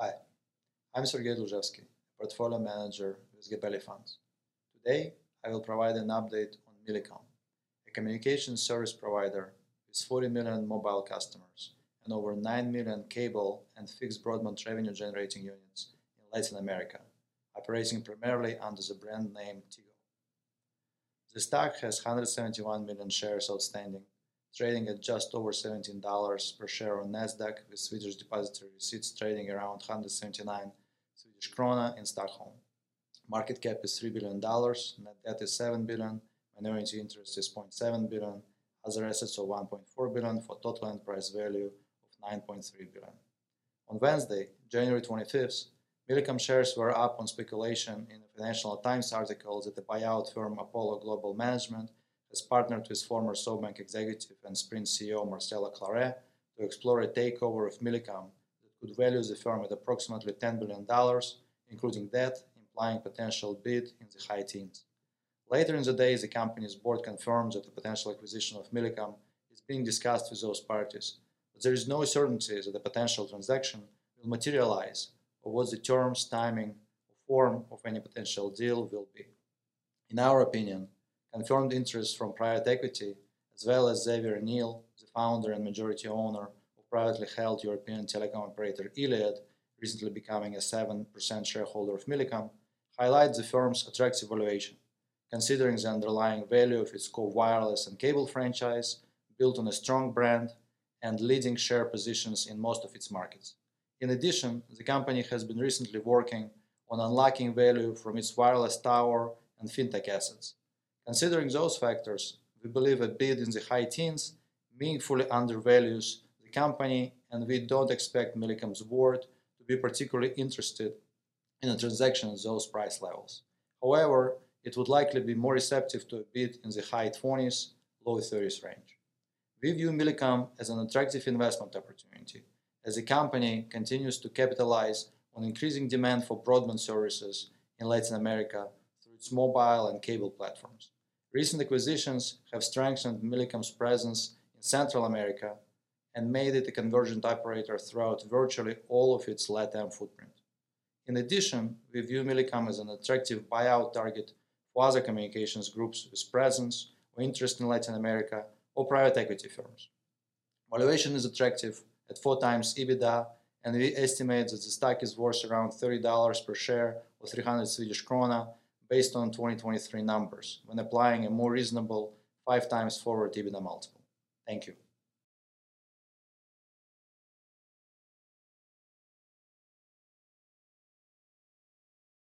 Hi, I'm Sergey Dluzhevskiy, portfolio manager with Gabelli Funds. Today, I will provide an update on Millicom, a communication service provider with 40 million mobile customers and over 9 million cable and fixed broadband revenue generating units in Latin America, operating primarily under the brand name Tigo. The stock has 171 million shares outstanding trading at just over $17 per share on Nasdaq, with Swedish depository receipts trading around 179 Swedish krona in Stockholm. Market cap is $3 billion, net debt is 7 billion, minority interest is 0.7 billion, other assets of 1.4 billion for total enterprise value of 9.3 billion. On Wednesday, January 25th, Millicom shares were up on speculation in a Financial Times article that the buyout firm Apollo Global Management has partnered with former SoftBank executive and Sprint CEO Marcelo Claure to explore a takeover of Millicom that could value the firm at approximately $10 billion, including debt, implying potential bid in the high teens. Later in the day, the company's board confirmed that the potential acquisition of Millicom is being discussed with those parties, but there is no certainty that the potential transaction will materialize or what the terms, timing, or form of any potential deal will be. In our opinion, confirmed interest from private equity, as well as Xavier Niel, the founder and majority owner of privately held European telecom operator Iliad, recently becoming a 7% shareholder of Millicom, highlight the firm's attractive valuation, considering the underlying value of its core wireless and cable franchise, built on a strong brand and leading share positions in most of its markets. In addition, the company has been recently working on unlocking value from its wireless tower and fintech assets, Considering those factors, we believe a bid in the high teens meaningfully undervalues the company, and we don't expect Millicom's board to be particularly interested in a transaction at those price levels. However, it would likely be more receptive to a bid in the high 20s, low 30s range. We view Millicom as an attractive investment opportunity as the company continues to capitalize on increasing demand for broadband services in Latin America through its mobile and cable platforms. Recent acquisitions have strengthened Millicom's presence in Central America and made it a convergent operator throughout virtually all of its LATAM footprint. In addition, we view Millicom as an attractive buyout target for other communications groups with presence or interest in Latin America or private equity firms. Valuation is attractive at 4 times EBITDA, and we estimate that the stock is worth around $30 per share or 300 Swedish krona based on 2023 numbers when applying a more reasonable 5 times forward EBITDA multiple. Thank you.